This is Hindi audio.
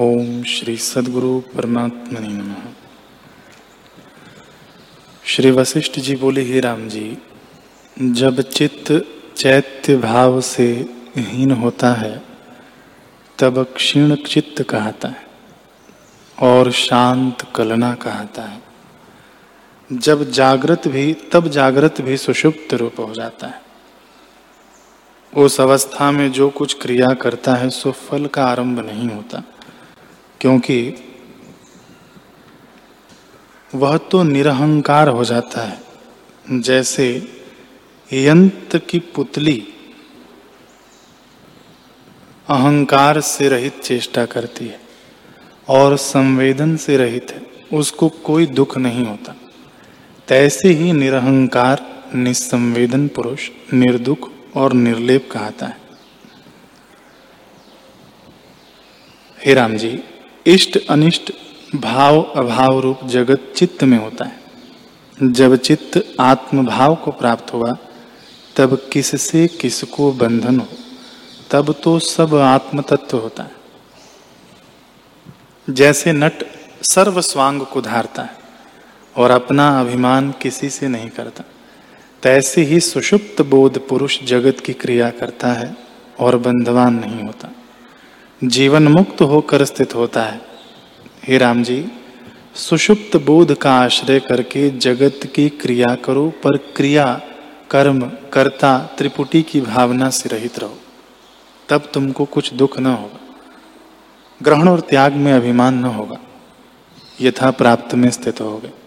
ओम श्री सदगुरु परमात्मा नमः। श्री वशिष्ठ जी बोले, ही राम जी, जब चित्त चैत्य भाव से हीन होता है, तब क्षीण चित्त कहता है और शांत कलना कहता है। जब जागृत भी, तब जागृत भी सुषुप्त रूप हो जाता है। उस अवस्था में जो कुछ क्रिया करता है, सो फल का आरंभ नहीं होता। क्योंकि वह तो निरहंकार हो जाता है। जैसे यंत्र की पुतली अहंकार से रहित चेष्टा करती है और संवेदन से रहित है, उसको कोई दुख नहीं होता। तैसे ही निरहंकार, निसंवेदन पुरुष, निर्दुख और निर्लेप कहता है। हे राम जी इष्ट अनिष्ट भाव अभाव रूप जगत चित्त में होता है। जब चित्त आत्म भाव को प्राप्त हुआ, तब किससे किसको बंधन हो, तब तो सब आत्म तत्व होता है। जैसे नट सर्व स्वांग को धारता है और अपना अभिमान किसी से नहीं करता, तैसे ही सुषुप्त बोध पुरुष जगत की क्रिया करता है और बंधवान नहीं होता। जीवन मुक्त होकर स्थित होता है। हे राम जी, सुषुप्त बोध का आश्रय करके जगत की क्रिया करो, पर क्रिया, कर्म, कर्ता, त्रिपुटी की भावना से रहित रहो। तब तुमको कुछ दुख न होगा, ग्रहण और त्याग में अभिमान न होगा। यथा प्राप्त में स्थित होगे।